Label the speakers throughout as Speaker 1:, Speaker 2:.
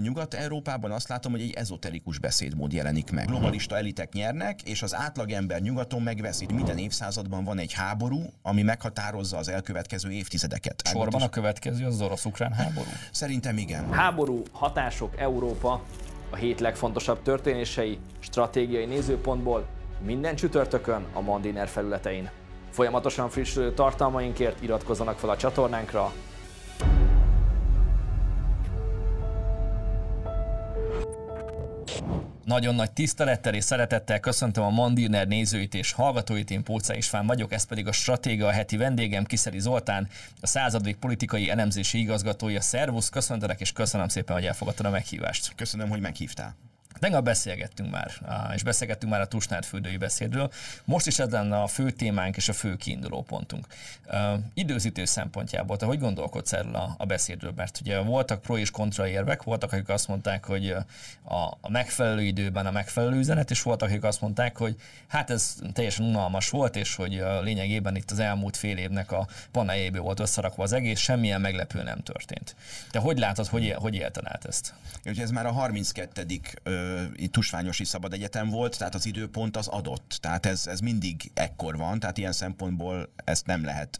Speaker 1: Nyugat-Európában azt látom, hogy egy ezoterikus beszédmód jelenik meg. Globalista elitek nyernek, és az átlagember nyugaton megveszi. Minden évszázadban van egy háború, ami meghatározza az elkövetkező évtizedeket.
Speaker 2: Sorban a következő az orosz-ukrán háború?
Speaker 1: Szerintem igen.
Speaker 3: Háború, hatások, Európa, a hét legfontosabb történései, stratégiai nézőpontból minden csütörtökön a Mandiner felületein. Folyamatosan frissülő tartalmainkért iratkozzanak fel a csatornánkra,
Speaker 2: Nagyon nagy tisztelettel és szeretettel köszöntöm a Mandiner nézőit és hallgatóit, én Póca István vagyok, ez pedig a Stratéga heti vendégem, Kiszeri Zoltán, a századik politikai elemzési igazgatója. Szervusz, köszöntelek és köszönöm szépen, hogy elfogadtad a meghívást.
Speaker 1: Köszönöm, hogy meghívtál.
Speaker 2: Tegnap beszélgettünk már, és beszélgettünk már a Tusnád fürdői beszédről. Most is ez lenne a fő témánk és a fő kiinduló pontunk. Időzítés szempontjából, te hogy gondolkodsz erről a, a beszédről? Mert ugye voltak pro és kontra érvek, voltak, akik azt mondták, hogy a, a megfelelő időben a megfelelő üzenet, és voltak, akik azt mondták, hogy hát ez teljesen unalmas volt, és hogy lényegében itt az elmúlt fél évnek a paneljéből volt összerakva az egész, semmilyen meglepő nem történt. Te hogy látod, hogy, hogy élted át ezt?
Speaker 1: Ugye ez már a 32 itt Tusványosi Szabad Egyetem volt, tehát az időpont az adott. Tehát ez, ez mindig ekkor van, tehát ilyen szempontból ezt nem lehet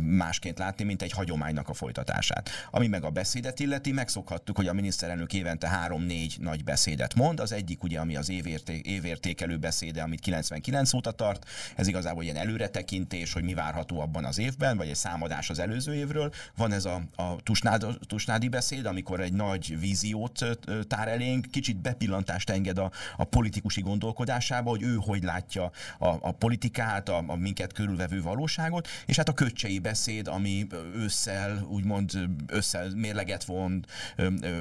Speaker 1: másként látni, mint egy hagyománynak a folytatását. Ami meg a beszédet illeti, megszokhattuk, hogy a miniszterelnök évente három-négy nagy beszédet mond. Az egyik ugye, ami az évérté- évértékelő beszéde, amit 99 óta tart. Ez igazából ilyen előretekintés, hogy mi várható abban az évben, vagy egy számadás az előző évről. Van ez a, a tusnád, tusnádi beszéd, amikor egy nagy víziót tár elénk, kicsit bepillantunk pillantást enged a, a politikusi gondolkodásába, hogy ő hogy látja a, a politikát, a, a minket körülvevő valóságot, és hát a köcsei beszéd, ami ősszel, úgymond összel mérleget von,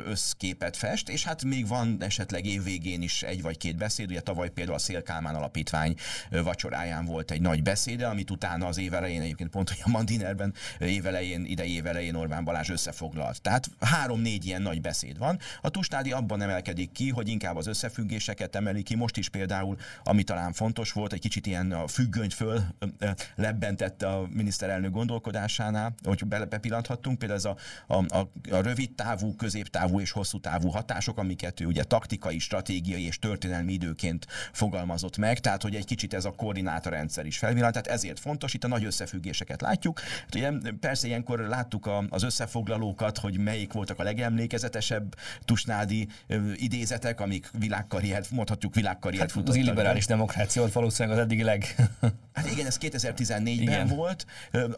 Speaker 1: összképet fest, és hát még van esetleg évvégén is egy vagy két beszéd, ugye tavaly például a Szélkálmán Alapítvány vacsoráján volt egy nagy beszéde, amit utána az évelején egyébként pont, hogy a Mandinerben évelején, idei évelején Orbán Balázs összefoglalt. Tehát három-négy ilyen nagy beszéd van. A Tusnádi abban emelkedik ki, hogy inkább az összefüggéseket emeli ki. Most is például, ami talán fontos volt, egy kicsit ilyen a függönyt föl lebbentette a miniszterelnök gondolkodásánál, hogy bepillanthattunk, például ez a, a, a, a rövid távú, középtávú és hosszú távú hatások, amiket ő ugye taktikai, stratégiai és történelmi időként fogalmazott meg, tehát hogy egy kicsit ez a koordinátorrendszer is felvillant, tehát ezért fontos, itt a nagy összefüggéseket látjuk. Hát ugye, persze ilyenkor láttuk a, az összefoglalókat, hogy melyik voltak a legemlékezetesebb tusnádi idézetek, amik világkarriert, mondhatjuk világkarriert
Speaker 2: hát, Az illiberális demokrácia volt valószínűleg az eddigi leg...
Speaker 1: Hát igen, ez 2014-ben volt,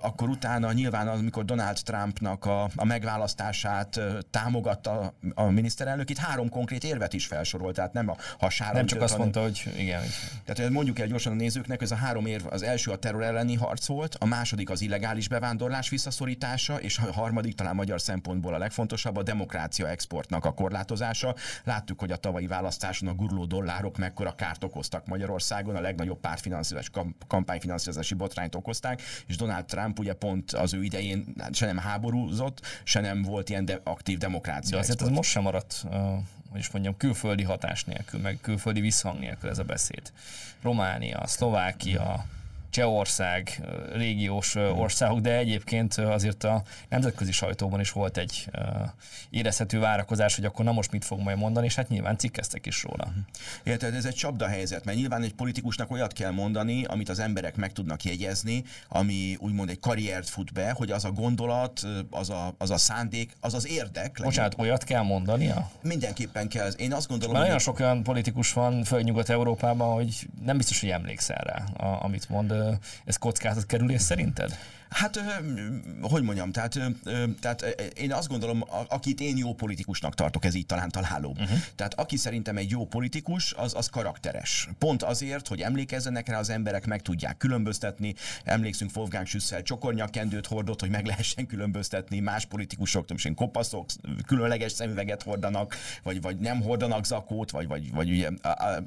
Speaker 1: akkor utána nyilván, amikor Donald Trumpnak a, a megválasztását támogatta a miniszterelnök, itt három konkrét érvet is felsorolt, tehát nem a hasára.
Speaker 2: Nem csak azt hanem, mondta, hogy igen.
Speaker 1: Tehát mondjuk el gyorsan a nézőknek, ez a három érv, az első a terror elleni harc volt, a második az illegális bevándorlás visszaszorítása, és a harmadik talán magyar szempontból a legfontosabb, a demokrácia exportnak a korlátozása. Láttuk, hogy a tavalyi választáson a guruló dollárok mekkora kárt okoztak Magyarországon, a legnagyobb pártfinanszírozás, kampányfinanszírozási botrányt okozták, és Donald Trump ugye pont az ő idején se nem háborúzott, se nem volt ilyen de aktív demokrácia.
Speaker 2: De azért ez most sem maradt uh, hogy is mondjam, külföldi hatás nélkül, meg külföldi visszhang nélkül ez a beszéd. Románia, Szlovákia, Csehország, régiós országok, de egyébként azért a nemzetközi sajtóban is volt egy érezhető várakozás, hogy akkor na most mit fog majd mondani, és hát nyilván cikkeztek is róla. Mhm.
Speaker 1: Érted, ez egy csapda helyzet, mert nyilván egy politikusnak olyat kell mondani, amit az emberek meg tudnak jegyezni, ami úgymond egy karriert fut be, hogy az a gondolat, az a, az a szándék, az az érdek.
Speaker 2: Bocsánat, legyen. olyat kell mondania?
Speaker 1: Mindenképpen kell. Én azt gondolom,
Speaker 2: Mert nagyon sok olyan politikus van Földnyugat-Európában, hogy nem biztos, hogy emlékszel rá, amit mond ez kockázat kerülés szerinted?
Speaker 1: Hát, hogy mondjam, tehát, tehát én azt gondolom, akit én jó politikusnak tartok, ez így talán találó. Uh-huh. Tehát aki szerintem egy jó politikus, az, az karakteres. Pont azért, hogy emlékezzenek rá az emberek, meg tudják különböztetni. Emlékszünk Wolfgang Schüssel csokornyakendőt hordott, hogy meg lehessen különböztetni. Más politikusok, is kopaszok, különleges szemüveget hordanak, vagy, vagy nem hordanak zakót, vagy, vagy, vagy ugye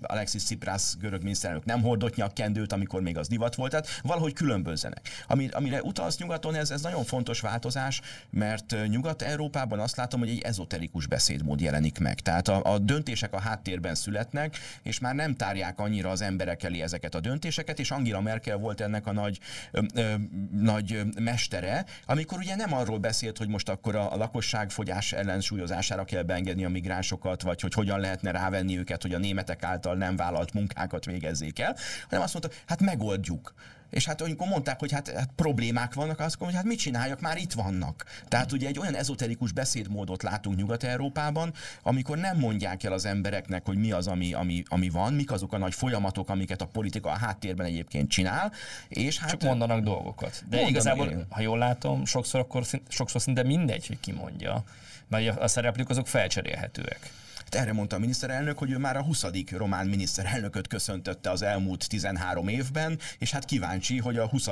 Speaker 1: Alexis Tsipras görög miniszterelnök nem hordott nyakkendőt, amikor még az divat volt. Tehát valahogy különbözzenek. Amire, amire utalsz nyugaton, ez, ez nagyon fontos változás, mert Nyugat-Európában azt látom, hogy egy ezoterikus beszédmód jelenik meg. Tehát a, a döntések a háttérben születnek, és már nem tárják annyira az emberek elé ezeket a döntéseket, és Angela Merkel volt ennek a nagy, ö, ö, nagy mestere, amikor ugye nem arról beszélt, hogy most akkor a, a lakosságfogyás ellensúlyozására kell beengedni a migránsokat, vagy hogy hogyan lehetne rávenni őket, hogy a németek által nem vállalt munkákat végezzék el, hanem azt mondta, hát megoldjuk. És hát amikor mondták, hogy hát, hát problémák vannak, azt mondom, hogy hát mit csináljak, már itt vannak. Tehát ugye egy olyan ezoterikus beszédmódot látunk Nyugat-Európában, amikor nem mondják el az embereknek, hogy mi az, ami, ami, ami van, mik azok a nagy folyamatok, amiket a politika a háttérben egyébként csinál. És hát,
Speaker 2: Csak mondanak dolgokat. De mondanak, igazából, én. ha jól látom, sokszor, akkor, sokszor szinte mindegy, hogy ki mondja. Mert a szereplők azok felcserélhetőek.
Speaker 1: Erre mondta a miniszterelnök, hogy ő már a 20. román miniszterelnököt köszöntötte az elmúlt 13 évben, és hát kíváncsi, hogy a 20.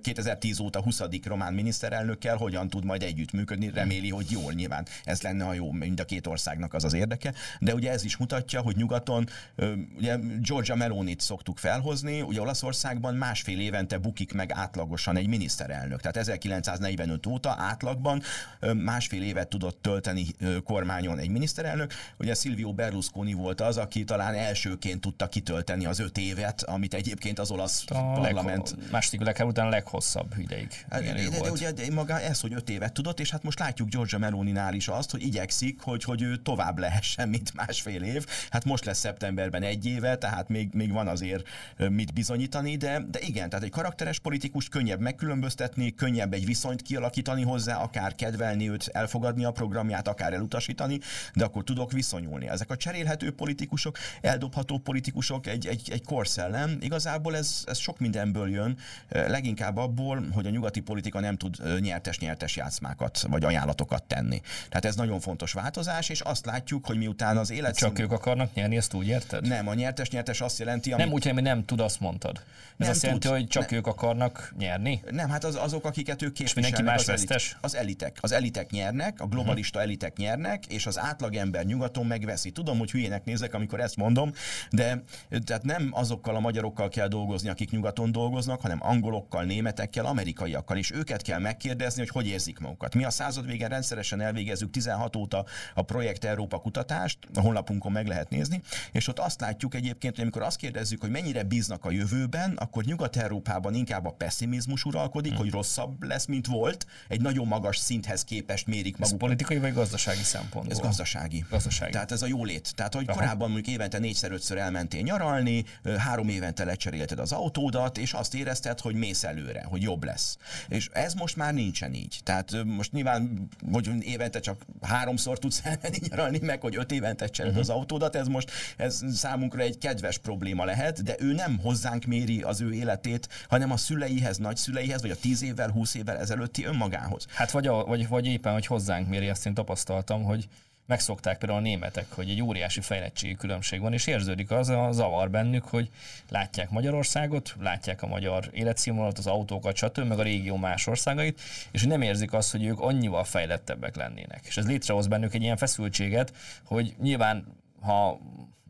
Speaker 1: 2010 óta 20. román miniszterelnökkel hogyan tud majd együttműködni. Reméli, hogy jól nyilván. Ez lenne a jó, mind a két országnak az az érdeke. De ugye ez is mutatja, hogy nyugaton, ugye Georgia Melonit szoktuk felhozni, ugye Olaszországban másfél évente bukik meg átlagosan egy miniszterelnök. Tehát 1945 óta átlagban másfél évet tudott tölteni kormányon egy miniszterelnök ugye Silvio Berlusconi volt az, aki talán elsőként tudta kitölteni az öt évet, amit egyébként az olasz a parlament...
Speaker 2: Leg, második világháború után leghosszabb ideig.
Speaker 1: Hát, de, de, de, ugye de maga ez, hogy öt évet tudott, és hát most látjuk Giorgia Meloni-nál is azt, hogy igyekszik, hogy, hogy ő tovább lehessen, mint másfél év. Hát most lesz szeptemberben egy éve, tehát még, még van azért mit bizonyítani, de, de igen, tehát egy karakteres politikust könnyebb megkülönböztetni, könnyebb egy viszonyt kialakítani hozzá, akár kedvelni őt, elfogadni a programját, akár elutasítani, de akkor tudok visz viszonyulni. Ezek a cserélhető politikusok, eldobható politikusok, egy, egy, egy korszellem, igazából ez, ez sok mindenből jön, leginkább abból, hogy a nyugati politika nem tud nyertes-nyertes játszmákat vagy ajánlatokat tenni. Tehát ez nagyon fontos változás, és azt látjuk, hogy miután az élet...
Speaker 2: Csak ők akarnak nyerni, ezt úgy érted?
Speaker 1: Nem, a nyertes-nyertes azt jelenti...
Speaker 2: Amit... Nem úgy, hogy nem tud, azt mondtad. Ez nem azt jelenti, tud. hogy csak ne... ők akarnak nyerni?
Speaker 1: Nem, hát az, azok, akiket ők képviselnek.
Speaker 2: És mindenki más
Speaker 1: az, elit, az elitek. Az elitek nyernek, a globalista uh-huh. elitek nyernek, és az átlagember nyugaton nyugaton megveszi. Tudom, hogy hülyének nézek, amikor ezt mondom, de tehát nem azokkal a magyarokkal kell dolgozni, akik nyugaton dolgoznak, hanem angolokkal, németekkel, amerikaiakkal, és őket kell megkérdezni, hogy hogy érzik magukat. Mi a század végén rendszeresen elvégezzük 16 óta a Projekt Európa kutatást, a honlapunkon meg lehet nézni, és ott azt látjuk egyébként, hogy amikor azt kérdezzük, hogy mennyire bíznak a jövőben, akkor Nyugat-Európában inkább a pessimizmus uralkodik, hmm. hogy rosszabb lesz, mint volt, egy nagyon magas szinthez képest mérik magukat.
Speaker 2: Ez politikai vagy gazdasági szempontból?
Speaker 1: Ez gazdasági.
Speaker 2: Gazdasági.
Speaker 1: Tehát ez a jólét. Tehát, hogy Aha. korábban mondjuk évente négyszer-ötször elmentél nyaralni, három évente lecserélted az autódat, és azt érezted, hogy mész előre, hogy jobb lesz. És ez most már nincsen így. Tehát most nyilván, hogy évente csak háromszor tudsz elmenni nyaralni, meg hogy öt évente cseréled uh-huh. az autódat, ez most ez számunkra egy kedves probléma lehet, de ő nem hozzánk méri az ő életét, hanem a szüleihez, nagyszüleihez, vagy a tíz évvel, húsz évvel ezelőtti önmagához.
Speaker 2: Hát vagy, a, vagy, vagy éppen, hogy hozzánk méri, azt én tapasztaltam, hogy megszokták például a németek, hogy egy óriási fejlettségi különbség van, és érződik az a zavar bennük, hogy látják Magyarországot, látják a magyar életszínvonalat, az autókat, stb., meg a régió más országait, és nem érzik azt, hogy ők annyival fejlettebbek lennének. És ez létrehoz bennük egy ilyen feszültséget, hogy nyilván ha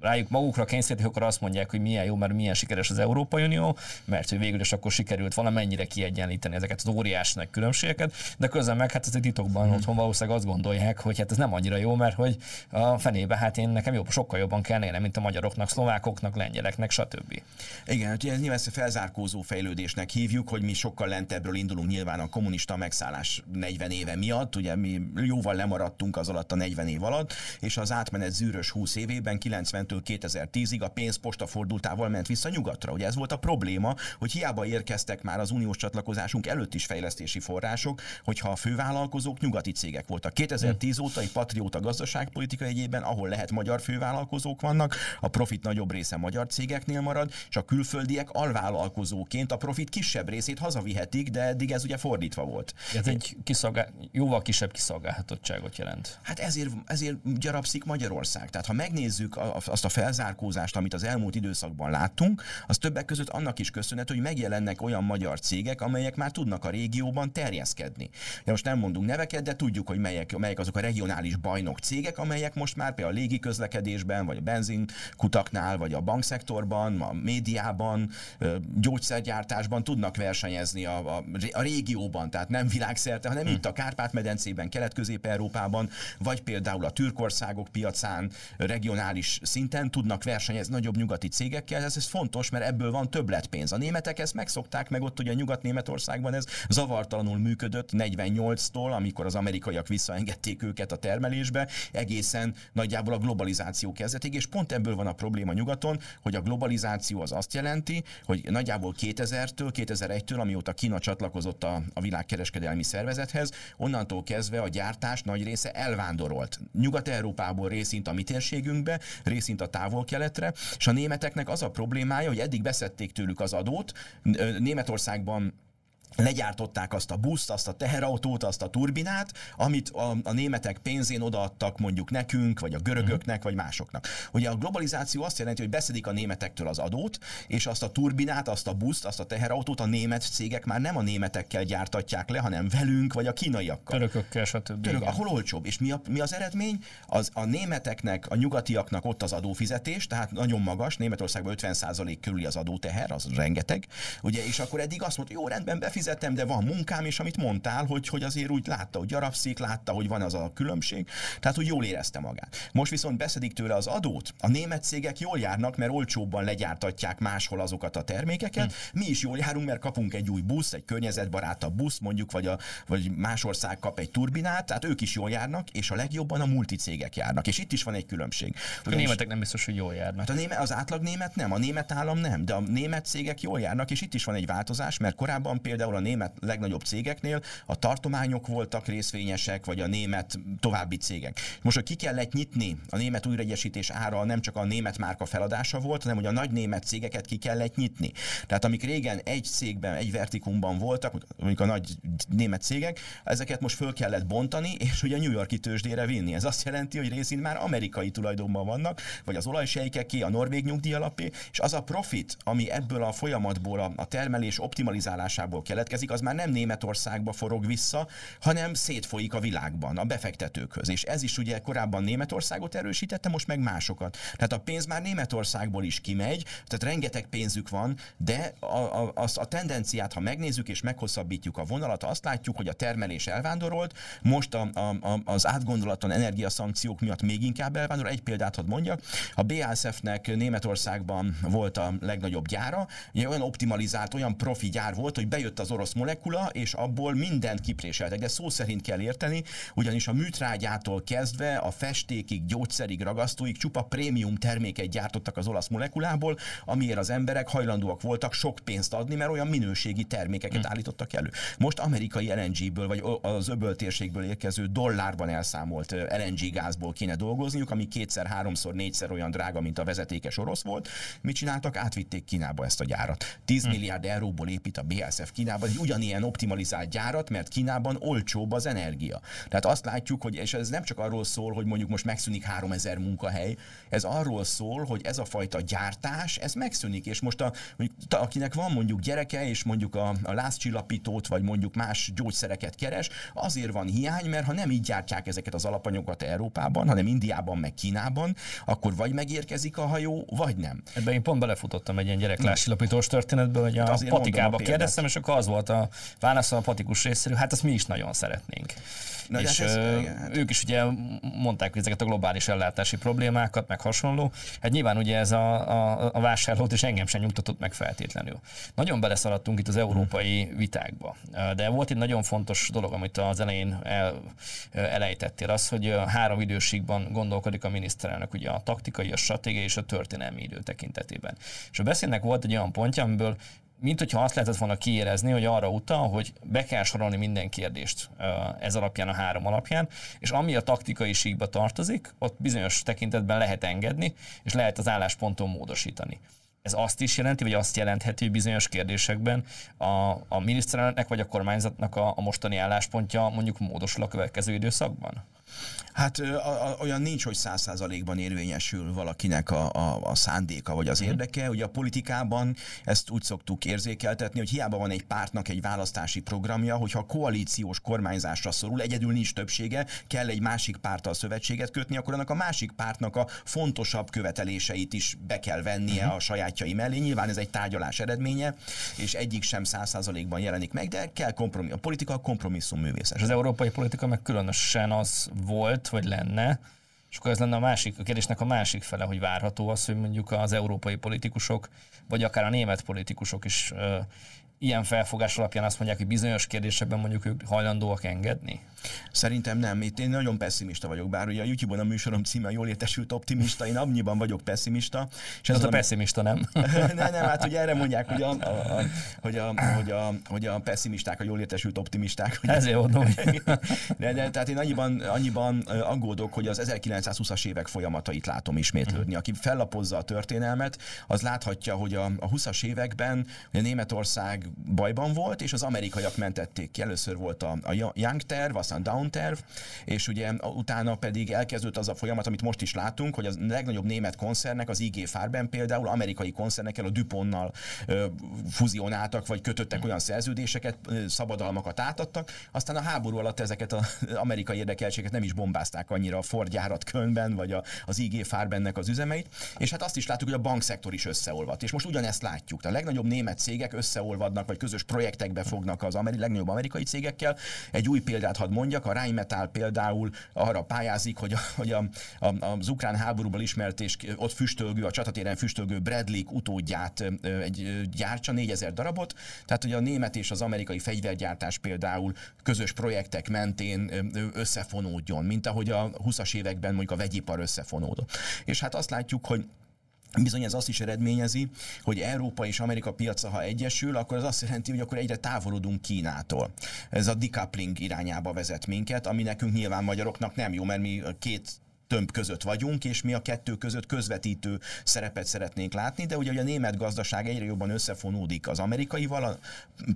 Speaker 2: rájuk magukra kényszerítik, akkor azt mondják, hogy milyen jó, mert milyen sikeres az Európai Unió, mert hogy végül is akkor sikerült valamennyire kiegyenlíteni ezeket az óriási nagy különbségeket, de közben meg hát ez egy titokban hmm. otthon valószínűleg azt gondolják, hogy hát ez nem annyira jó, mert hogy a fenébe hát én nekem jobb, sokkal jobban kell élnem, mint a magyaroknak, szlovákoknak, lengyeleknek, stb.
Speaker 1: Igen, hogy ez nyilván ezt a felzárkózó fejlődésnek hívjuk, hogy mi sokkal lentebbről indulunk nyilván a kommunista megszállás 40 éve miatt, ugye mi jóval lemaradtunk az alatt a 40 év alatt, és az átmenet zűrös 20 évében 90 2010-ig a pénz postafordultával ment vissza nyugatra. Ugye ez volt a probléma, hogy hiába érkeztek már az uniós csatlakozásunk előtt is fejlesztési források, hogyha a fővállalkozók nyugati cégek voltak. 2010 óta egy patrióta gazdaságpolitika egyében, ahol lehet magyar fővállalkozók vannak, a profit nagyobb része magyar cégeknél marad, és a külföldiek alvállalkozóként a profit kisebb részét hazavihetik, de eddig ez ugye fordítva volt.
Speaker 2: Ez egy kiszolgál, jóval kisebb kiszolgálhatottságot jelent.
Speaker 1: Hát ezért, ezért gyarapszik Magyarország. Tehát ha megnézzük azt azt a felzárkózást, amit az elmúlt időszakban láttunk, az többek között annak is köszönhető, hogy megjelennek olyan magyar cégek, amelyek már tudnak a régióban terjeszkedni. De most nem mondunk neveket, de tudjuk, hogy melyek, melyek azok a regionális bajnok cégek, amelyek most már például a légi közlekedésben, vagy a benzinkutaknál, vagy a bankszektorban, a médiában, gyógyszergyártásban tudnak versenyezni a, a, a régióban, tehát nem világszerte, hanem hmm. itt a Kárpát-medencében, Kelet-Közép-Európában, vagy például a Türkországok piacán, regionális szinten tudnak versenyezni nagyobb nyugati cégekkel. Ez, ez fontos, mert ebből van többletpénz. A németek ezt megszokták, meg ott ugye Nyugat-Németországban ez zavartalanul működött 48-tól, amikor az amerikaiak visszaengedték őket a termelésbe, egészen nagyjából a globalizáció kezdetig, és pont ebből van a probléma nyugaton, hogy a globalizáció az azt jelenti, hogy nagyjából 2000-től, 2001-től, amióta Kína csatlakozott a, a világkereskedelmi szervezethez, onnantól kezdve a gyártás nagy része elvándorolt. Nyugat-Európából részint a mi térségünkbe, részint a távol-keletre, és a németeknek az a problémája, hogy eddig beszedték tőlük az adót, Németországban legyártották azt a buszt, azt a teherautót, azt a turbinát, amit a, a németek pénzén odaadtak mondjuk nekünk, vagy a görögöknek, vagy másoknak. Ugye a globalizáció azt jelenti, hogy beszedik a németektől az adót, és azt a turbinát, azt a buszt, azt a teherautót a német cégek már nem a németekkel gyártatják le, hanem velünk, vagy a kínaiakkal.
Speaker 2: Törökökkel, stb.
Speaker 1: Török, ahol olcsóbb. És mi, a, mi az eredmény? Az a németeknek, a nyugatiaknak ott az adófizetés, tehát nagyon magas, Németországban 50% körüli az adóteher, az rengeteg. Ugye, és akkor eddig azt mondta, jó, rendben, befizetés, fizetem, de van munkám, és amit mondtál, hogy, hogy azért úgy látta, hogy gyarapszik, látta, hogy van az a különbség, tehát hogy jól érezte magát. Most viszont beszedik tőle az adót, a német cégek jól járnak, mert olcsóbban legyártatják máshol azokat a termékeket, hmm. mi is jól járunk, mert kapunk egy új busz, egy környezetbarátabb busz, mondjuk, vagy, a, vagy más ország kap egy turbinát, tehát ők is jól járnak, és a legjobban a multicégek járnak. És itt is van egy különbség.
Speaker 2: A németek nem biztos, hogy jól járnak.
Speaker 1: Hát a német, az átlag német nem, a német állam nem, de a német cégek jól járnak, és itt is van egy változás, mert korábban például például a német legnagyobb cégeknél a tartományok voltak részvényesek, vagy a német további cégek. Most, hogy ki kellett nyitni a német újraegyesítés ára nem csak a német márka feladása volt, hanem hogy a nagy német cégeket ki kellett nyitni. Tehát amik régen egy cégben, egy vertikumban voltak, mondjuk a nagy német cégek, ezeket most föl kellett bontani, és ugye a New Yorki tőzsdére vinni. Ez azt jelenti, hogy részint már amerikai tulajdonban vannak, vagy az olajsejkeké, a norvég nyugdíjalapé, és az a profit, ami ebből a folyamatból, a, termelés optimalizálásából kelet keletkezik, az már nem Németországba forog vissza, hanem szétfolyik a világban, a befektetőkhöz. És ez is ugye korábban Németországot erősítette, most meg másokat. Tehát a pénz már Németországból is kimegy, tehát rengeteg pénzük van, de a, a, a, a tendenciát, ha megnézzük és meghosszabbítjuk a vonalat, azt látjuk, hogy a termelés elvándorolt, most a, a, a, az átgondolatlan energiaszankciók miatt még inkább elvándorol. Egy példát hadd mondjak, a BASF-nek Németországban volt a legnagyobb gyára, olyan optimalizált, olyan profi gyár volt, hogy bejött az orosz molekula, és abból mindent kipréseltek. De szó szerint kell érteni, ugyanis a műtrágyától kezdve a festékig, gyógyszerig, ragasztóig csupa prémium terméket gyártottak az olasz molekulából, amiért az emberek hajlandóak voltak sok pénzt adni, mert olyan minőségi termékeket mm. állítottak elő. Most amerikai LNG-ből, vagy az öböltérségből érkező dollárban elszámolt LNG gázból kéne dolgozniuk, ami kétszer, háromszor, négyszer olyan drága, mint a vezetékes orosz volt. Mit csináltak? Átvitték Kínába ezt a gyárat. 10 mm. milliárd euróból épít a BASF Kínába Kínában egy ugyanilyen optimalizált gyárat, mert Kínában olcsóbb az energia. Tehát azt látjuk, hogy és ez nem csak arról szól, hogy mondjuk most megszűnik 3000 munkahely, ez arról szól, hogy ez a fajta gyártás, ez megszűnik, és most a, mondjuk, akinek van mondjuk gyereke, és mondjuk a, a lázcsillapítót, vagy mondjuk más gyógyszereket keres, azért van hiány, mert ha nem így gyártják ezeket az alapanyagokat Európában, hanem Indiában, meg Kínában, akkor vagy megérkezik a hajó, vagy nem.
Speaker 2: Ebben én pont belefutottam egy ilyen gyerekláscsillapítós történetbe, hogy a patikába kérdeztem, és akkor az volt a válasz a patikus részéről, hát azt mi is nagyon szeretnénk. Na, és hát ez, igen, hát. ők is ugye mondták, hogy ezeket a globális ellátási problémákat, meg hasonló. Hát nyilván ugye ez a, a, a vásárlót és engem sem nyugtatott meg feltétlenül. Nagyon beleszaladtunk itt az európai vitákba, de volt egy nagyon fontos dolog, amit az elején el, elejtettél, az, hogy három időségben gondolkodik a miniszterelnök, ugye a taktikai, a stratégiai és a történelmi idő tekintetében. És a beszédnek volt egy olyan pontja, amiből mint hogyha azt lehetett volna kiérezni, hogy arra utal, hogy be kell sorolni minden kérdést ez alapján, a három alapján, és ami a taktikai síkba tartozik, ott bizonyos tekintetben lehet engedni, és lehet az állásponton módosítani. ez azt is jelenti, vagy azt jelentheti, hogy bizonyos kérdésekben a, a miniszterelnöknek vagy a kormányzatnak a, a mostani álláspontja mondjuk módosul a következő időszakban?
Speaker 1: Hát a, a, olyan nincs, hogy száz százalékban érvényesül valakinek a, a, a szándéka vagy az mm. érdeke. Ugye a politikában ezt úgy szoktuk érzékeltetni, hogy hiába van egy pártnak egy választási programja, hogyha a koalíciós kormányzásra szorul, egyedül nincs többsége, kell egy másik párttal szövetséget kötni, akkor annak a másik pártnak a fontosabb követeléseit is be kell vennie mm. a sajátjai mellé. Nyilván ez egy tárgyalás eredménye, és egyik sem száz százalékban jelenik meg, de kell kompromisszum. A politika a kompromisszum művészet.
Speaker 2: És az európai politika meg különösen az volt, vagy lenne, és akkor ez lenne a másik, a kérdésnek a másik fele, hogy várható az, hogy mondjuk az európai politikusok, vagy akár a német politikusok is ilyen felfogás alapján azt mondják, hogy bizonyos kérdésekben mondjuk ők hajlandóak engedni?
Speaker 1: Szerintem nem. Itt én nagyon pessimista vagyok, bár ugye a YouTube-on a műsorom címe a jól értesült optimista, én annyiban vagyok pessimista.
Speaker 2: És ez az a, pessimista, nem?
Speaker 1: nem, nem, hát ugye erre mondják, hogy a, a, a, hogy a, hogy a, hogy a pessimisták, a jól értesült optimisták. Ugye?
Speaker 2: Ezért mondom.
Speaker 1: de, de, tehát én annyiban, annyiban aggódok, hogy az 1920-as évek folyamatait látom ismétlődni. Aki fellapozza a történelmet, az láthatja, hogy a, a 20-as években a Németország bajban volt, és az amerikaiak mentették ki. Először volt a, a Young terv, aztán Down terv, és ugye utána pedig elkezdődött az a folyamat, amit most is látunk, hogy a legnagyobb német koncernek, az IG Farben például, amerikai koncernekkel, a Duponnal fuzionáltak, vagy kötöttek olyan szerződéseket, szabadalmakat átadtak, aztán a háború alatt ezeket az amerikai érdekeltséget nem is bombázták annyira a Ford gyárat Kölnben, vagy a, az IG Farbennek az üzemeit, és hát azt is látjuk, hogy a bankszektor is összeolvadt. És most ugyanezt látjuk. A legnagyobb német cégek összeolvadnak, vagy közös projektekbe fognak az ameri- legnagyobb amerikai cégekkel. Egy új példát hadd mondjak, a Rheinmetall például arra pályázik, hogy, a, hogy a, a, az ukrán háborúból ismert és ott füstölgő, a csatatéren füstölgő Bradley utódját egy gyártsa, 4000 darabot. Tehát, hogy a német és az amerikai fegyvergyártás például közös projektek mentén összefonódjon, mint ahogy a 20-as években mondjuk a vegyipar összefonódott. És hát azt látjuk, hogy Bizony ez azt is eredményezi, hogy Európa és Amerika piaca, ha egyesül, akkor az azt jelenti, hogy akkor egyre távolodunk Kínától. Ez a decoupling irányába vezet minket, ami nekünk nyilván magyaroknak nem jó, mert mi két tömb között vagyunk, és mi a kettő között közvetítő szerepet szeretnénk látni, de ugye a német gazdaság egyre jobban összefonódik az amerikaival.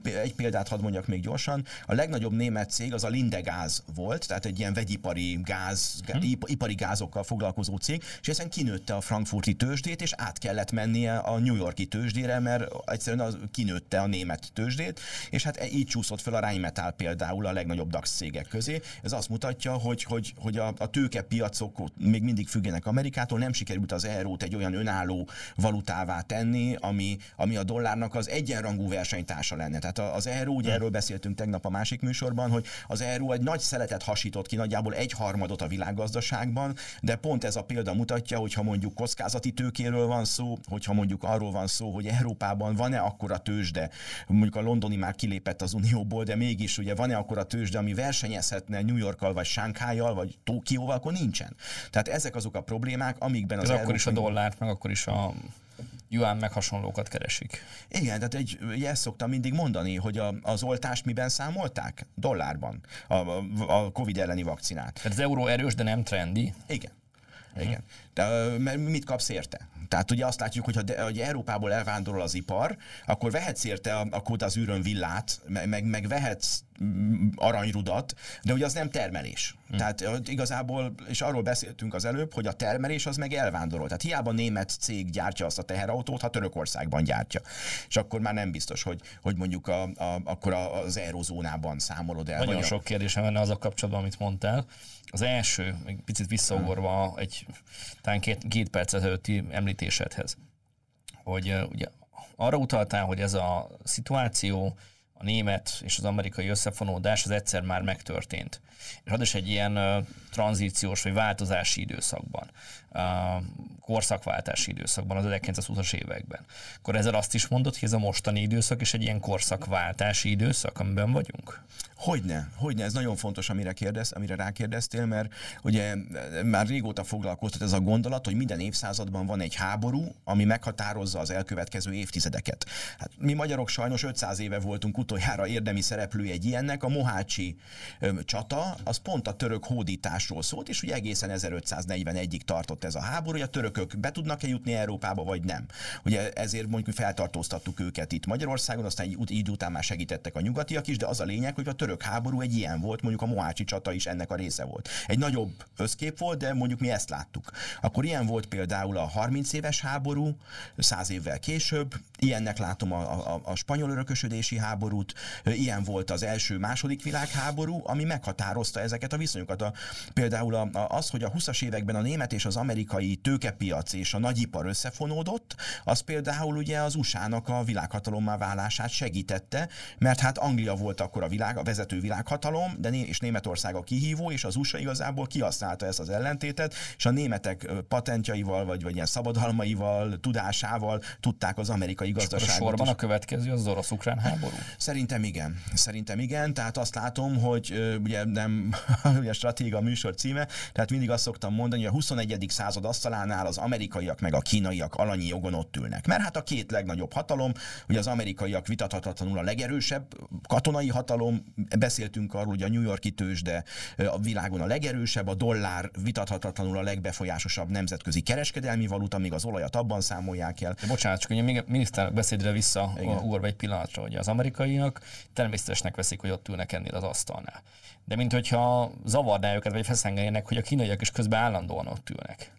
Speaker 1: Egy példát hadd mondjak még gyorsan. A legnagyobb német cég az a Lindegáz volt, tehát egy ilyen vegyipari gáz, hm. ipari gázokkal foglalkozó cég, és ezen kinőtte a frankfurti tőzsdét, és át kellett mennie a New Yorki tőzsdére, mert egyszerűen az kinőtte a német tőzsdét, és hát e- így csúszott fel a Rheinmetall például a legnagyobb DAX cégek közé. Ez azt mutatja, hogy, hogy, hogy a, a tőkepiacok még mindig függenek Amerikától, nem sikerült az eurót egy olyan önálló valutává tenni, ami, ami a dollárnak az egyenrangú versenytársa lenne. Tehát az euró, ugye erről beszéltünk tegnap a másik műsorban, hogy az euró egy nagy szeletet hasított ki, nagyjából egy harmadot a világgazdaságban, de pont ez a példa mutatja, hogyha mondjuk kockázati tőkéről van szó, hogyha mondjuk arról van szó, hogy Európában van-e akkora tőzsde, mondjuk a londoni már kilépett az Unióból, de mégis ugye van-e akkora tőzsde, ami versenyezhetne New Yorkkal, vagy Sánkhájjal, vagy Tokióval, akkor nincsen. Tehát ezek azok a problémák, amikben az
Speaker 2: akkor Európai... is a dollárt, meg akkor is a yuan meg hasonlókat keresik.
Speaker 1: Igen, tehát egy, ezt szoktam mindig mondani, hogy a, az oltást miben számolták? Dollárban. A, a Covid elleni vakcinát.
Speaker 2: Tehát az euró erős, de nem trendi.
Speaker 1: Igen. Igen. De mert mit kapsz érte? Tehát ugye azt látjuk, hogy ha hogy Európából elvándorol az ipar, akkor vehetsz érte a, a az űrön villát, meg, meg vehetsz aranyrudat, de ugye az nem termelés. Hmm. Tehát igazából, és arról beszéltünk az előbb, hogy a termelés az meg elvándorol. Tehát hiába német cég gyártja azt a teherautót, ha Törökországban gyártja. És akkor már nem biztos, hogy, hogy mondjuk a, a, akkor az eurozónában számolod el.
Speaker 2: Nagyon sok kérdésem lenne az a kapcsolatban, amit mondtál. Az első, egy picit visszaugorva egy talán két, két perc előtti említésedhez, hogy ugye arra utaltál, hogy ez a szituáció, a német és az amerikai összefonódás az egyszer már megtörtént. És ad is egy ilyen uh, tranzíciós vagy változási időszakban, uh, korszakváltási időszakban, az 1920-as években. Akkor ezzel azt is mondod, hogy ez a mostani időszak és egy ilyen korszakváltási időszak, amiben vagyunk?
Speaker 1: Hogyne, hogyne, ez nagyon fontos, amire, kérdez, amire rákérdeztél, mert ugye már régóta foglalkoztat ez a gondolat, hogy minden évszázadban van egy háború, ami meghatározza az elkövetkező évtizedeket. Hát mi magyarok sajnos 500 éve voltunk legutoljára érdemi szereplő egy ilyennek, a Mohácsi csata, az pont a török hódításról szólt, és ugye egészen 1541-ig tartott ez a háború, hogy a törökök be tudnak-e jutni Európába, vagy nem. Ugye ezért mondjuk feltartóztattuk őket itt Magyarországon, aztán így, így után már segítettek a nyugatiak is, de az a lényeg, hogy a török háború egy ilyen volt, mondjuk a Mohácsi csata is ennek a része volt. Egy nagyobb összkép volt, de mondjuk mi ezt láttuk. Akkor ilyen volt például a 30 éves háború, 100 évvel később, ilyennek látom a, a, a spanyol örökösödési háborút, ilyen volt az első, második világháború, ami meghatározta ezeket a viszonyokat. A, például a, a, az, hogy a 20-as években a német és az amerikai tőkepiac és a nagyipar összefonódott, az például ugye az USA-nak a világhatalommá válását segítette, mert hát Anglia volt akkor a, világ, a vezető világhatalom, de né- és Németország a kihívó, és az USA igazából kihasználta ezt az ellentétet, és a németek patentjaival, vagy, vagy ilyen szabadalmaival, tudásával tudták az amerikai gazdaságot. És
Speaker 2: sorban is. a következő az orosz-ukrán háború?
Speaker 1: Szerintem igen. Szerintem igen. Tehát azt látom, hogy ugye nem ugye stratéga műsor címe, tehát mindig azt szoktam mondani, hogy a 21. század asztalánál az amerikaiak meg a kínaiak alanyi jogon ott ülnek. Mert hát a két legnagyobb hatalom, ugye az amerikaiak vitathatatlanul a legerősebb katonai hatalom, beszéltünk arról, hogy a New Yorki tőzsde a világon a legerősebb, a dollár vitathatatlanul a legbefolyásosabb nemzetközi kereskedelmi valuta, még az olajat abban számolják el.
Speaker 2: De bocsánat, csak ugye még a miniszter beszédre vissza ugorva egy pillanatra, hogy az amerikaiak természetesnek veszik, hogy ott ülnek ennél az asztalnál. De mint hogyha zavarná őket, vagy feszengeljenek, hogy a kínaiak is közben állandóan ott ülnek.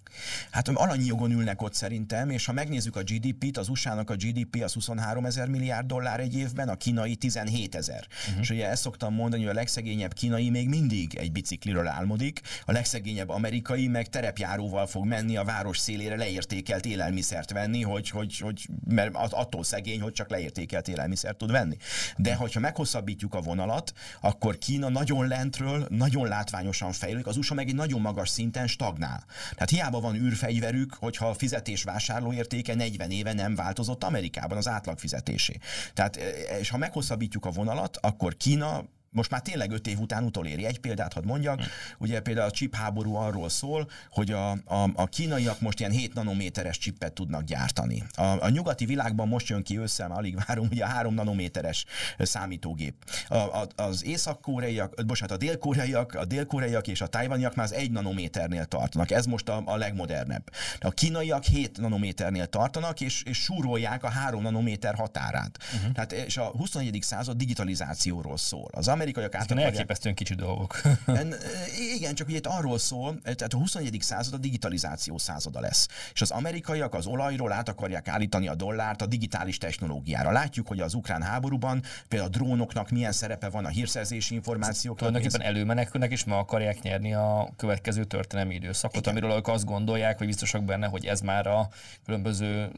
Speaker 1: Hát alanyi jogon ülnek ott szerintem, és ha megnézzük a GDP-t, az USA-nak a GDP az 23 ezer milliárd dollár egy évben, a kínai 17 ezer. Uh-huh. És ugye ezt szoktam mondani, hogy a legszegényebb kínai még mindig egy bicikliről álmodik, a legszegényebb amerikai meg terepjáróval fog menni a város szélére leértékelt élelmiszert venni, hogy, hogy, hogy mert attól szegény, hogy csak leértékelt élelmiszert tud venni. De hogyha meghosszabbítjuk a vonalat, akkor Kína nagyon lentről, nagyon látványosan fejlődik, az USA meg egy nagyon magas szinten stagnál. Tehát hiába van űrfegyverük, hogyha a fizetés vásárlóértéke 40 éve nem változott Amerikában az átlag fizetésé. Tehát, e, és ha meghosszabbítjuk a vonalat, akkor Kína most már tényleg öt év után utoléri. Egy példát hadd mondjak, ugye például a chip háború arról szól, hogy a, a, a kínaiak most ilyen 7 nanométeres csippet tudnak gyártani. A, a nyugati világban most jön ki össze, már alig várom, ugye a 3 nanométeres számítógép. A, a, az észak-koreaiak, bocsánat, a dél-koreaiak, a dél-koreaiak és a tájvaniak már az 1 nanométernél tartanak. Ez most a, a legmodernebb. A kínaiak 7 nanométernél tartanak, és, és súrolják a 3 nanométer határát. Uh-huh. Tehát és a 21. század digitalizációról szól. Az amerikaiak át
Speaker 2: akarják... elképesztően kicsi dolgok.
Speaker 1: en, igen, csak ugye itt arról szól, tehát a 21. század a digitalizáció százada lesz. És az amerikaiak az olajról át akarják állítani a dollárt a digitális technológiára. Látjuk, hogy az ukrán háborúban például a drónoknak milyen szerepe van a hírszerzési információk.
Speaker 2: Tulajdonképpen előmenekülnek és meg akarják nyerni a következő történelmi időszakot, igen. amiről ők azt gondolják, hogy biztosak benne, hogy ez már a különböző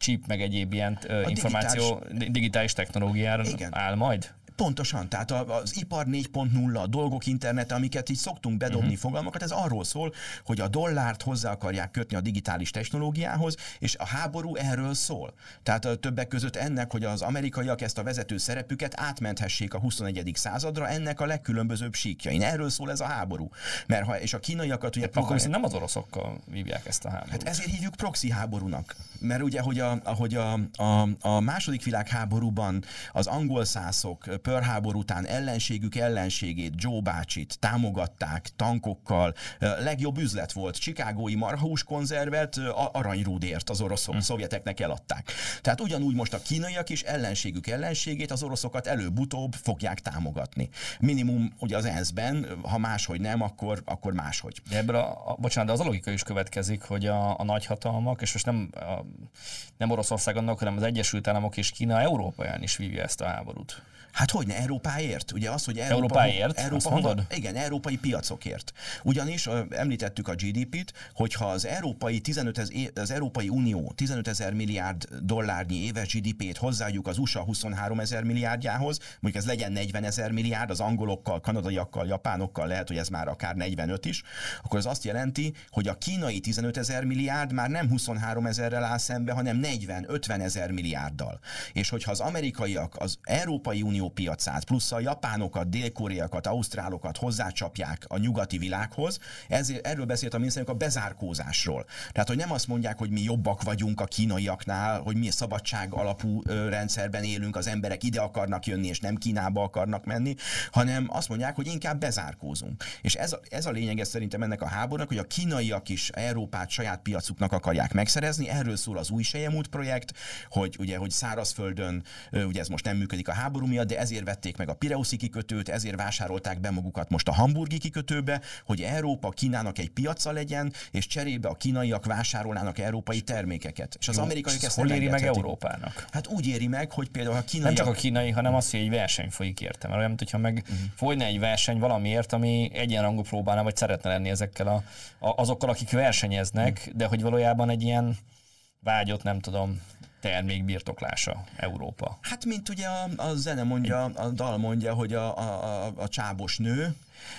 Speaker 2: chip, meg egyéb ilyen a információ digitális, digitális technológiára Igen. áll majd?
Speaker 1: Pontosan, tehát az ipar 4.0, a dolgok internete, amiket így szoktunk bedobni uh-huh. fogalmakat, ez arról szól, hogy a dollárt hozzá akarják kötni a digitális technológiához, és a háború erről szól. Tehát a többek között ennek, hogy az amerikaiak ezt a vezető szerepüket átmenthessék a 21. századra, ennek a legkülönbözőbb síkjain. Erről szól ez a háború. Mert ha, és a kínaiakat ugye...
Speaker 2: Akkor viszont nem az oroszokkal vívják ezt a háborút.
Speaker 1: Hát ezért hívjuk proxy háborúnak. Mert ugye, hogy a, ahogy a, a, a második világháborúban az angol szászok Harbor után ellenségük ellenségét, Joe bácsit támogatták tankokkal. Legjobb üzlet volt. Chicagói marhahús konzervet aranyrúdért az oroszok, hm. szovjeteknek eladták. Tehát ugyanúgy most a kínaiak is ellenségük ellenségét, az oroszokat előbb-utóbb fogják támogatni. Minimum ugye az ENSZ-ben, ha máshogy nem, akkor, akkor máshogy.
Speaker 2: De ebből a, a, bocsánat, de az a logika is következik, hogy a, a nagyhatalmak, és most nem, a, nem Oroszország annak, hanem az Egyesült Államok és Kína Európáján is vívja ezt a háborút.
Speaker 1: Hát hogy ne, Európáért? Ugye az, hogy
Speaker 2: Európa, Európáért? Európa, mondod?
Speaker 1: Igen, európai piacokért. Ugyanis említettük a GDP-t, hogyha az európai, 15 ez, az Európai Unió 15 ezer milliárd dollárnyi éves GDP-t hozzáadjuk az USA 23 ezer milliárdjához, mondjuk ez legyen 40 ezer milliárd, az angolokkal, kanadaiakkal, japánokkal lehet, hogy ez már akár 45 is, akkor az azt jelenti, hogy a kínai 15 ezer milliárd már nem 23 ezerrel áll szembe, hanem 40-50 ezer milliárddal. És hogyha az amerikaiak az Európai Unió piacát, plusz a japánokat, dél-koreakat, ausztrálokat hozzácsapják a nyugati világhoz, ezért, erről beszélt a miniszterünk a bezárkózásról. Tehát, hogy nem azt mondják, hogy mi jobbak vagyunk a kínaiaknál, hogy mi szabadság alapú rendszerben élünk, az emberek ide akarnak jönni, és nem Kínába akarnak menni, hanem azt mondják, hogy inkább bezárkózunk. És ez a, ez a lényege szerintem ennek a háborúnak, hogy a kínaiak is Európát saját piacuknak akarják megszerezni. Erről szól az új Sejemút projekt, hogy ugye, hogy szárazföldön, ugye ez most nem működik a háború miatt, de ezért vették meg a Pireuszi kikötőt, ezért vásárolták be magukat most a hamburgi kikötőbe, hogy Európa Kínának egy piaca legyen, és cserébe a kínaiak vásárolnának európai termékeket. És az Jó, amerikaiak ezt
Speaker 2: hol éri meg Európának?
Speaker 1: Hát úgy éri meg, hogy például a
Speaker 2: kínaiak... Nem csak a kínai, hanem az, hogy egy verseny folyik értem. Olyan, mintha meg uh-huh. folyna egy verseny valamiért, ami egyenrangú próbálna, vagy szeretne lenni ezekkel a, a, azokkal, akik versenyeznek, uh-huh. de hogy valójában egy ilyen vágyott, nem tudom, termék birtoklása Európa.
Speaker 1: Hát, mint ugye a, a zene mondja, a dal mondja, hogy a, a, a, a csábos nő,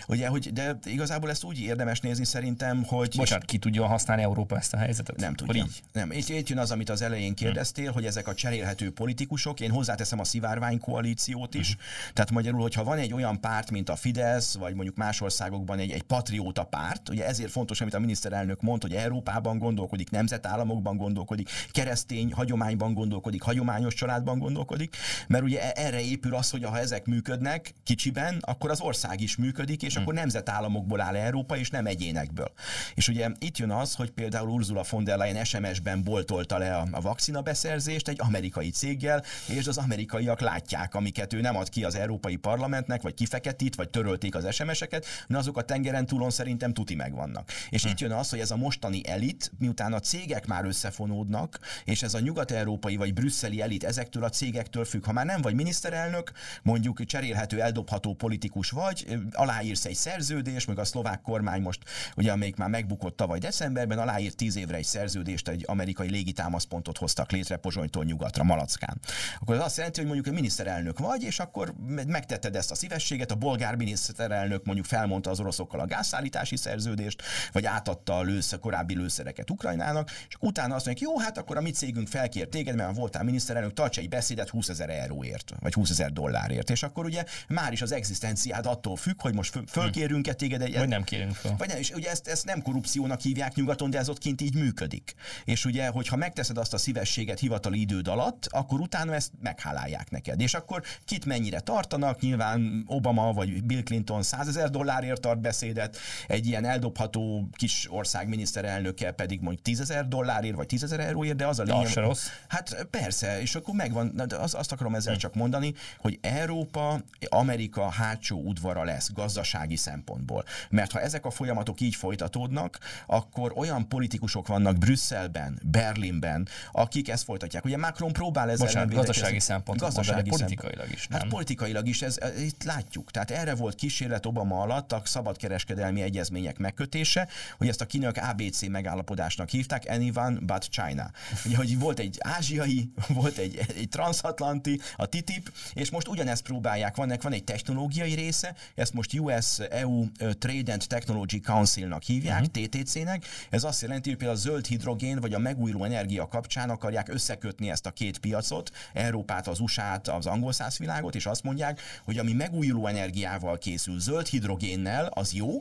Speaker 1: Ugye, hogy, de igazából ezt úgy érdemes nézni szerintem, hogy...
Speaker 2: Bocsánat, ki tudja használni Európa ezt a helyzetet?
Speaker 1: Nem tudja. Így? Nem. Itt, itt jön az, amit az elején kérdeztél, hmm. hogy ezek a cserélhető politikusok, én hozzáteszem a szivárvány koalíciót is. Hmm. Tehát magyarul, hogyha van egy olyan párt, mint a Fidesz, vagy mondjuk más országokban egy, egy patrióta párt, ugye ezért fontos, amit a miniszterelnök mond, hogy Európában gondolkodik, nemzetállamokban gondolkodik, keresztény hagyományban gondolkodik, hagyományos családban gondolkodik, mert ugye e- erre épül az, hogy ha ezek működnek kicsiben, akkor az ország is működik, működik, és hmm. akkor nemzetállamokból áll Európa, és nem egyénekből. És ugye itt jön az, hogy például Ursula von der Leyen SMS-ben boltolta le a, a vakcina beszerzést egy amerikai céggel, és az amerikaiak látják, amiket ő nem ad ki az Európai Parlamentnek, vagy kifeketít, vagy törölték az SMS-eket, de azok a tengeren túlon szerintem tuti megvannak. És hmm. itt jön az, hogy ez a mostani elit, miután a cégek már összefonódnak, és ez a nyugat-európai vagy brüsszeli elit ezektől a cégektől függ. Ha már nem vagy miniszterelnök, mondjuk cserélhető, eldobható politikus vagy, alá aláírsz egy szerződést, meg a szlovák kormány most, ugye amelyik már megbukott tavaly decemberben, aláírt tíz évre egy szerződést, egy amerikai légitámaszpontot hoztak létre Pozsonytól nyugatra, Malackán. Akkor az azt jelenti, hogy mondjuk egy miniszterelnök vagy, és akkor megtetted ezt a szívességet, a bolgár miniszterelnök mondjuk felmondta az oroszokkal a gázszállítási szerződést, vagy átadta a lősze, korábbi lőszereket Ukrajnának, és utána azt mondják, jó, hát akkor a mi cégünk felkért téged, mert voltál miniszterelnök, tarts egy beszédet 20 ezer euróért, vagy 20 ezer dollárért. És akkor ugye már is az egzisztenciád attól függ, hogy most fölkérünk-e téged egy...
Speaker 2: Vagy nem kérünk föl.
Speaker 1: Vagy nem, és ugye ezt, ezt nem korrupciónak hívják nyugaton, de ez ott kint így működik. És ugye, hogyha megteszed azt a szívességet hivatali időd alatt, akkor utána ezt meghálálják neked. És akkor kit mennyire tartanak, nyilván Obama vagy Bill Clinton 100 ezer dollárért tart beszédet, egy ilyen eldobható kis ország miniszterelnöke pedig mondjuk 10 ezer dollárért, vagy 10 ezer euróért, de az a lényeg.
Speaker 2: De rossz.
Speaker 1: Hát persze, és akkor megvan, de az, azt akarom ezzel hm. csak mondani, hogy Európa, Amerika hátsó udvara lesz gazdaság gazdasági szempontból. Mert ha ezek a folyamatok így folytatódnak, akkor olyan politikusok vannak Brüsszelben, Berlinben, akik ezt folytatják. Ugye Macron próbál ezzel
Speaker 2: Bocsánat, gazdasági szempontból, gazdasági politikailag is,
Speaker 1: nem? Hát politikailag is, ez, ez, itt látjuk. Tehát erre volt kísérlet Obama alatt a szabadkereskedelmi egyezmények megkötése, hogy ezt a kínaiak ABC megállapodásnak hívták, anyone but China. Ugye, hogy volt egy ázsiai, volt egy, egy transatlanti, a TTIP, és most ugyanezt próbálják, van, van egy technológiai része, ezt most US US EU Trade and Technology Council-nak hívják, uh-huh. Mhm. TTC-nek. Ez azt jelenti, hogy például a zöld hidrogén vagy a megújuló energia kapcsán akarják összekötni ezt a két piacot, Európát, az USA-t, az angol száz világot, és azt mondják, hogy ami megújuló energiával készül, zöld hidrogénnel, az jó,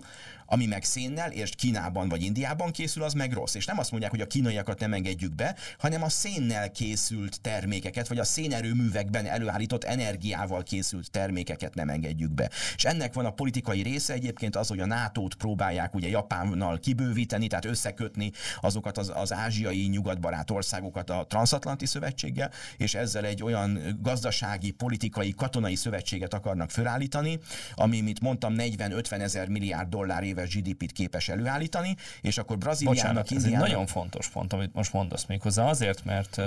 Speaker 1: ami meg szénnel, és Kínában vagy Indiában készül, az meg rossz. És nem azt mondják, hogy a kínaiakat nem engedjük be, hanem a szénnel készült termékeket, vagy a szénerőművekben előállított energiával készült termékeket nem engedjük be. És ennek van a politikai része egyébként az, hogy a NATO-t próbálják ugye Japánnal kibővíteni, tehát összekötni azokat az, az ázsiai nyugatbarát országokat a transatlanti szövetséggel, és ezzel egy olyan gazdasági, politikai, katonai szövetséget akarnak felállítani, ami, mint mondtam, 40-50 ezer milliárd dollár éve éves GDP-t képes előállítani, és akkor Brazíliának, Bocsánat,
Speaker 2: Indiának... ez egy nagyon fontos pont, amit most mondasz méghozzá azért, mert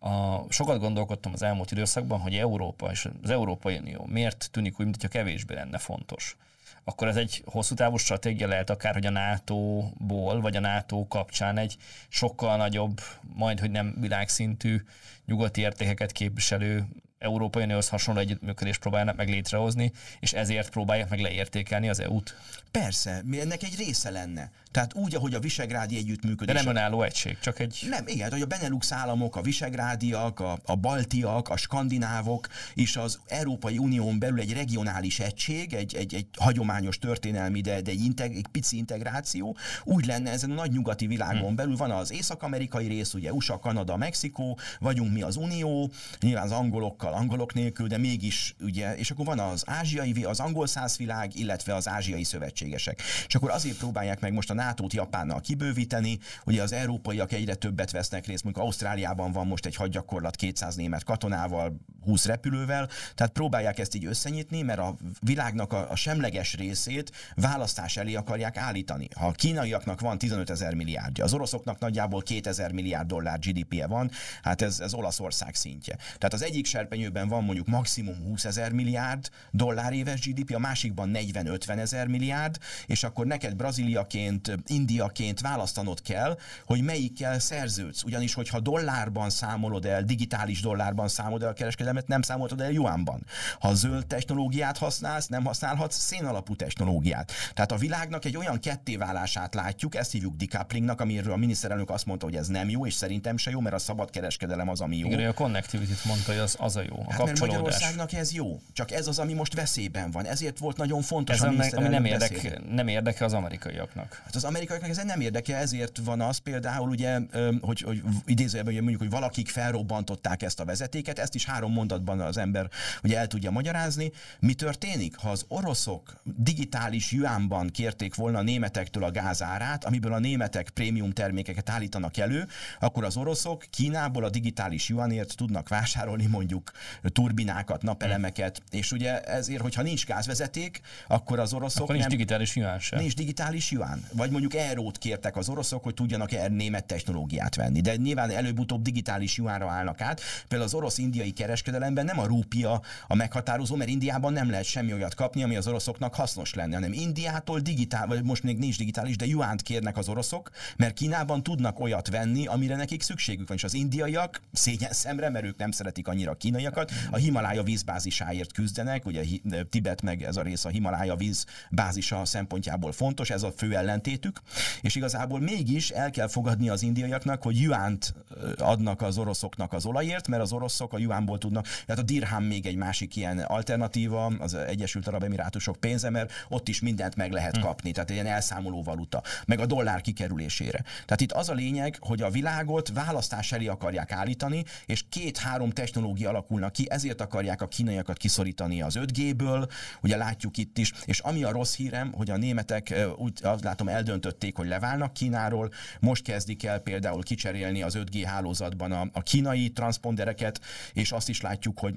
Speaker 2: a, sokat gondolkodtam az elmúlt időszakban, hogy Európa és az Európai Unió miért tűnik úgy, mintha kevésbé lenne fontos. Akkor ez egy hosszú távú stratégia lehet akár, hogy a NATO-ból, vagy a NATO kapcsán egy sokkal nagyobb, majd hogy nem világszintű nyugati értékeket képviselő Európai Unióhoz hasonló együttműködést próbálnak meg létrehozni, és ezért próbálják meg leértékelni az EU-t?
Speaker 1: Persze, ennek egy része lenne. Tehát úgy, ahogy a visegrádi együttműködés.
Speaker 2: De nem önálló egység, csak egy...
Speaker 1: Nem, igen, hogy a Benelux államok, a visegrádiak, a, a baltiak, a skandinávok és az Európai Unión belül egy regionális egység, egy, egy, egy hagyományos történelmi, de, de egy, integ, egy pici integráció, úgy lenne ezen a nagy nyugati világon hmm. belül van az észak-amerikai rész, ugye USA, Kanada, Mexikó, vagyunk mi az Unió, nyilván az angolokkal, angolok nélkül, de mégis, ugye, és akkor van az ázsiai, az angol száz világ, illetve az ázsiai szövetségesek. És akkor azért próbálják meg most a NATO-t Japánnal kibővíteni, ugye az európaiak egyre többet vesznek részt, mondjuk Ausztráliában van most egy hadgyakorlat 200 német katonával, 20 repülővel, tehát próbálják ezt így összenyitni, mert a világnak a, a semleges részét választás elé akarják állítani. Ha a kínaiaknak van 15 ezer milliárdja, az oroszoknak nagyjából 2000 milliárd dollár GDP-je van, hát ez, ez Olaszország szintje. Tehát az egyik serpenyőben van mondjuk maximum 20 ezer milliárd dollár éves GDP, a másikban 40-50 ezer milliárd, és akkor neked Brazíliaként, Indiaként választanod kell, hogy melyikkel szerződsz. Ugyanis, hogyha dollárban számolod el, digitális dollárban számolod el a kereskedelmet, nem számolod el juánban. Ha zöld technológiát használsz, nem használhatsz szénalapú technológiát. Tehát a világnak egy olyan kettéválását látjuk, ezt hívjuk decouplingnak, amiről a miniszterelnök azt mondta, hogy ez nem jó, és szerintem se jó, mert a szabad kereskedelem az, ami jó.
Speaker 2: Igen, a connectivity mondta, hogy az, az a jó, a hát, mert
Speaker 1: Magyarországnak ez jó, csak ez az, ami most veszélyben van. Ezért volt nagyon fontos
Speaker 2: ez
Speaker 1: a
Speaker 2: ami nem, érdeke, nem érdeke az amerikaiaknak.
Speaker 1: Hát az amerikaiaknak ez nem érdeke, ezért van az például, ugye, hogy, hogy idézőjelben mondjuk, hogy valakik felrobbantották ezt a vezetéket, ezt is három mondatban az ember ugye el tudja magyarázni. Mi történik, ha az oroszok digitális juánban kérték volna a németektől a gázárát, amiből a németek prémium termékeket állítanak elő, akkor az oroszok Kínából a digitális juanért tudnak vásárolni mondjuk turbinákat, napelemeket, és ugye ezért, hogyha nincs gázvezeték, akkor az oroszok
Speaker 2: akkor nincs nem, digitális juán sem.
Speaker 1: Nincs digitális juán. Vagy mondjuk erót kértek az oroszok, hogy tudjanak er német technológiát venni. De nyilván előbb-utóbb digitális juánra állnak át. Például az orosz-indiai kereskedelemben nem a rúpia a meghatározó, mert Indiában nem lehet semmi olyat kapni, ami az oroszoknak hasznos lenne, hanem Indiától digitál, vagy most még nincs digitális, de juánt kérnek az oroszok, mert Kínában tudnak olyat venni, amire nekik szükségük van. És az indiaiak szégyen szemre, mert ők nem szeretik annyira a kínaiakat, a Himalája vízbázisáért küzdenek, ugye Tibet meg ez a rész a Himalája víz bázisa szempontjából fontos, ez a fő ellentétük, és igazából mégis el kell fogadni az indiaiaknak, hogy juánt adnak az oroszoknak az olajért, mert az oroszok a juánból tudnak, tehát a dirham még egy másik ilyen alternatíva, az Egyesült Arab Emirátusok pénze, mert ott is mindent meg lehet hm. kapni, tehát egy ilyen elszámoló valuta, meg a dollár kikerülésére. Tehát itt az a lényeg, hogy a világot választás elé akarják állítani, és két-három technológia alakulnak ki, ezért akarják a kínaiakat kiszorítani az 5G-ből, ugye látjuk itt is, és ami a rossz hírem, hogy a németek úgy azt látom eldöntötték, hogy leválnak Kínáról, most kezdik el például kicserélni az 5G hálózatban a, a kínai transpondereket, és azt is 来救国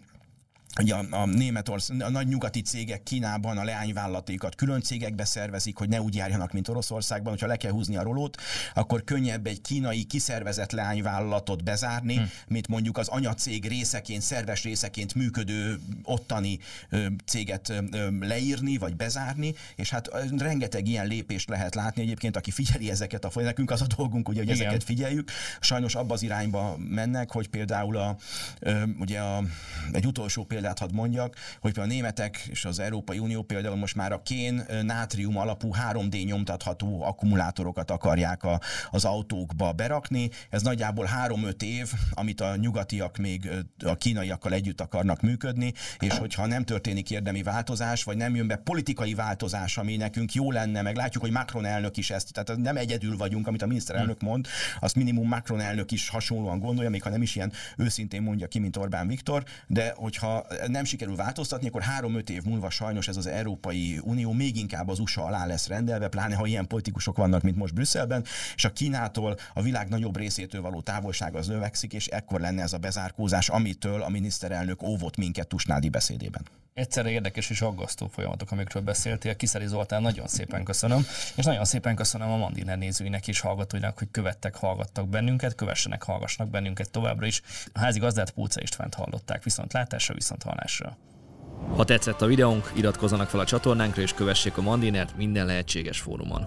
Speaker 1: hogy a, a Németország, a nagy nyugati cégek Kínában a leányvállalatékat külön cégekbe szervezik, hogy ne úgy járjanak, mint Oroszországban, hogyha le kell húzni a rolót, akkor könnyebb egy kínai kiszervezett leányvállalatot bezárni, hmm. mint mondjuk az anyacég részeként, szerves részeként működő ottani ö, céget ö, leírni, vagy bezárni, és hát rengeteg ilyen lépést lehet látni egyébként, aki figyeli ezeket a folyamatokat, nekünk az a dolgunk, ugye, hogy Igen. ezeket figyeljük. Sajnos abba az irányba mennek, hogy például a, ö, ugye a, egy utolsó példa példát hadd mondjak, hogy például a németek és az Európai Unió például most már a kén nátrium alapú 3D nyomtatható akkumulátorokat akarják a, az autókba berakni. Ez nagyjából 3-5 év, amit a nyugatiak még a kínaiakkal együtt akarnak működni, és hogyha nem történik érdemi változás, vagy nem jön be politikai változás, ami nekünk jó lenne, meg látjuk, hogy Macron elnök is ezt, tehát nem egyedül vagyunk, amit a miniszterelnök mond, azt minimum Macron elnök is hasonlóan gondolja, még ha nem is ilyen őszintén mondja ki, mint Orbán Viktor, de hogyha nem sikerül változtatni, akkor három-öt év múlva sajnos ez az Európai Unió még inkább az USA alá lesz rendelve, pláne ha ilyen politikusok vannak, mint most Brüsszelben, és a Kínától a világ nagyobb részétől való távolság az növekszik, és ekkor lenne ez a bezárkózás, amitől a miniszterelnök óvott minket Tusnádi beszédében.
Speaker 2: Egyszerre érdekes és aggasztó folyamatok, amikről beszéltél. Kiszeri Zoltán, nagyon szépen köszönöm. És nagyon szépen köszönöm a Mandiner nézőinek és hallgatóinak, hogy követtek, hallgattak bennünket, kövessenek, hallgassanak bennünket továbbra is. A házi gazdát Pulca Istvánt hallották. Viszont látásra, viszont hallásra. Ha tetszett a videónk, iratkozzanak fel a csatornánkra és kövessék a Mandinert minden lehetséges fórumon.